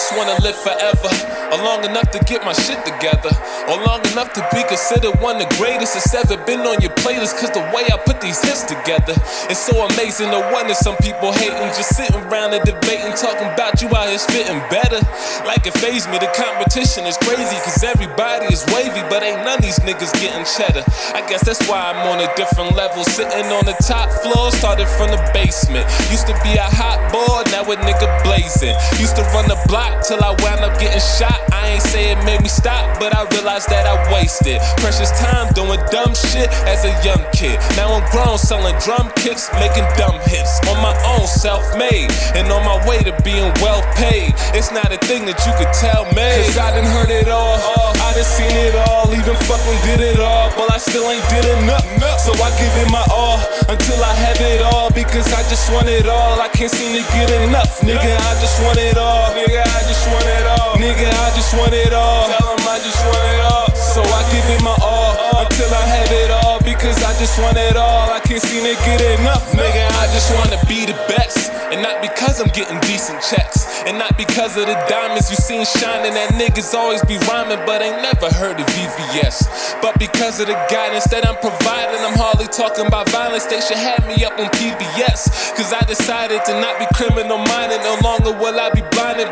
just wanna live forever, or long enough to get my shit together, or long enough to be considered one of the greatest that's ever been on your playlist. Cause the way I put these hits together, it's so amazing. No wonder some people hating, just sitting around and debating, talking about you out here spitting better. Like it phased me, the competition is crazy, cause everybody is wavy, but ain't none of these niggas getting cheddar. I guess that's why I'm on a different level, sitting on the top floor, started from the basement. Used to be a hot boy, now a nigga blazing. Used to run the block till I wound up getting shot. I ain't say it made me stop, but I realized that I wasted precious time doing dumb shit as a young kid. Now I'm grown, selling drum kits, making dumb hits. On my own, self made, and on my way to being well paid. It's not a thing that you could tell me. Cause I done heard it all, I done seen it all, even fucking did it all, still ain't did enough. So I give it my all until I have it all, because I just want it all. I can't seem to get enough, nigga. I just want it all, nigga. I just want it all, nigga. I just want it all. Tell 'em I just want it all. So I give it my all until I have it all, because I just want it all. I can't seem to get enough, nigga. I just wanna be the best. And not because I'm getting decent checks. And not because of the diamonds you seen shining that niggas always be rhyming, but ain't never heard of VVS. But because of the guidance that I'm providing, I'm hardly talking about violence. They should have me up on PBS. Cause I decided to not be criminal minded. No longer will I be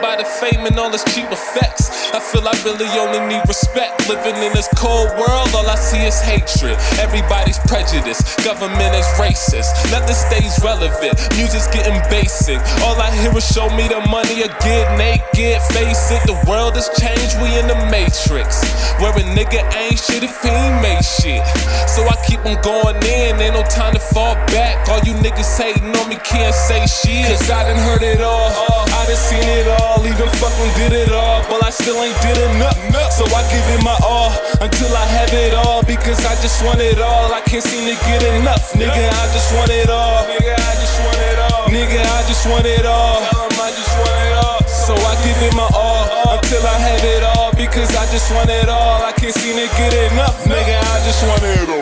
by the fame and all its cheap effects. I feel I really only need respect. Living in this cold world, all I see is hatred. Everybody's prejudiced, government is racist. Nothing stays relevant, music's getting basic. All I hear is show me the money get naked. Face it, the world has changed, we in the matrix. Where a nigga ain't shit if he made shit. So I keep on going in, ain't no time to fall back. All you niggas hating on me can't say shit. Cause I done heard it all, I done seen it all, even fucking did it all. But I still ain't did enough. So I give it my all until I have it all, because I just want it all. I can't seem to get enough, nigga. I just want it all, nigga. I just want it all, nigga. I just want it all. I just want it all. So I give it my all until I have it all, because I just want it all. I can't seem to get enough, nigga. I just want it all.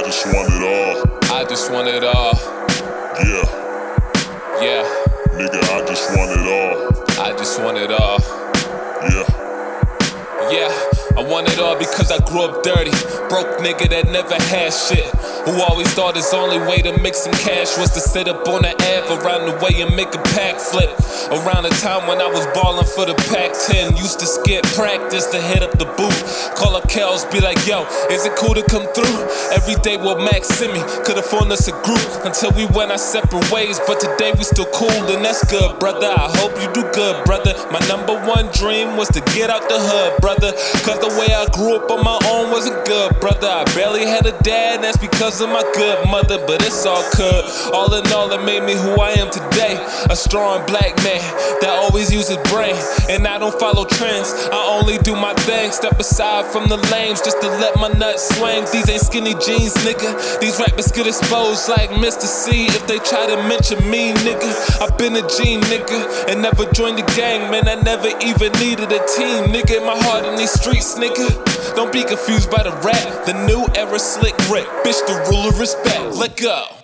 I just want it all. I just want it all, Yeah. yeah. Nigga, I just want it all. I just want it all. Yeah. Yeah, I want it all because I grew up dirty. Broke nigga that never had shit. Who always thought his only way to make some cash was to sit up on the Ave around the way and make a pack flip. Around the time when I was ballin' for the Pac 10, used to skip practice to hit up the booth. Call up Kels, be like, yo, is it cool to come through? Every day with Max Simi, could've formed us a group until we went our separate ways. But today we still cool, and that's good, brother. I hope you do good, brother. My number one dream was to get out the hood, brother. Cause the way I grew up on my own wasn't good, brother. I barely had a dad, and that's because of my good mother, but it's all good. All in all, it made me who I am today. A strong black man that always uses brain, and I don't follow trends. I only do my thing, step aside from the lames just to let my nuts swing. These ain't skinny jeans, nigga. These rappers get exposed like Mr. C if they try to mention me, nigga. I've been a G, nigga, and never joined the gang, man. I never even needed a team, nigga. My heart in these streets, nigga. Don't be confused by the rap. The new era slick Rick, bitch, the Ruler's Back. Let go.